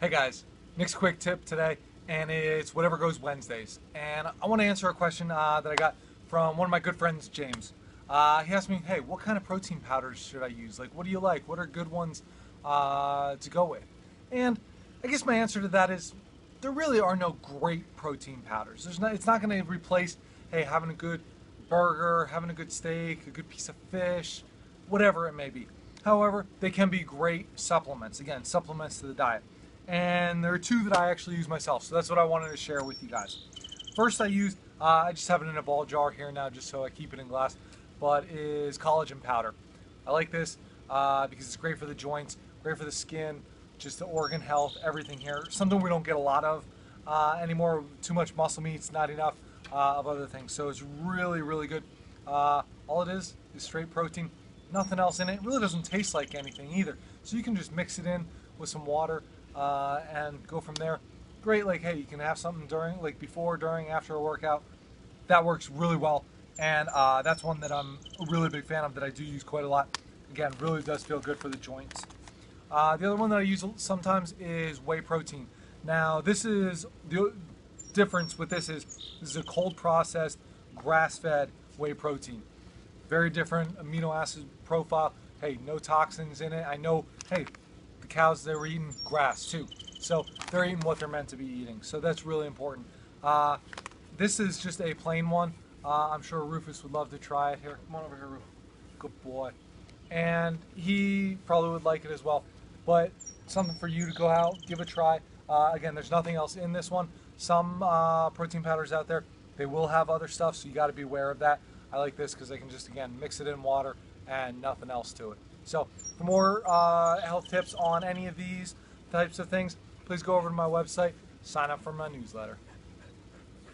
Hey guys, Nick's quick tip today, and it's whatever goes Wednesdays. And I want to answer a question uh, that I got from one of my good friends, James. Uh, he asked me, "Hey, what kind of protein powders should I use? Like, what do you like? What are good ones uh, to go with?" And I guess my answer to that is, there really are no great protein powders. There's not. It's not going to replace, hey, having a good burger, having a good steak, a good piece of fish, whatever it may be. However, they can be great supplements. Again, supplements to the diet. And there are two that I actually use myself. So that's what I wanted to share with you guys. First, I use, uh, I just have it in a ball jar here now just so I keep it in glass, but is collagen powder. I like this uh, because it's great for the joints, great for the skin, just the organ health, everything here. Something we don't get a lot of uh, anymore. Too much muscle meat's not enough uh, of other things. So it's really, really good. Uh, all it is is straight protein nothing else in it. It really doesn't taste like anything either. So you can just mix it in with some water uh, and go from there. Great, like hey, you can have something during, like before, during, after a workout. That works really well, and uh, that's one that I'm a really big fan of that I do use quite a lot. Again, really does feel good for the joints. Uh, the other one that I use sometimes is whey protein. Now, this is the difference with this is this is a cold processed, grass-fed whey protein very different amino acid profile. Hey, no toxins in it. I know, hey, the cows, they were eating grass too. So they're eating what they're meant to be eating. So that's really important. Uh, this is just a plain one. Uh, I'm sure Rufus would love to try it. Here, come on over here, Rufus. Good boy. And he probably would like it as well. But something for you to go out, give a try. Uh, again, there's nothing else in this one. Some uh, protein powders out there, they will have other stuff, so you got to be aware of that. I like this because they can just, again, mix it in water and nothing else to it. So for more uh, health tips on any of these types of things, please go over to my website, sign up for my newsletter.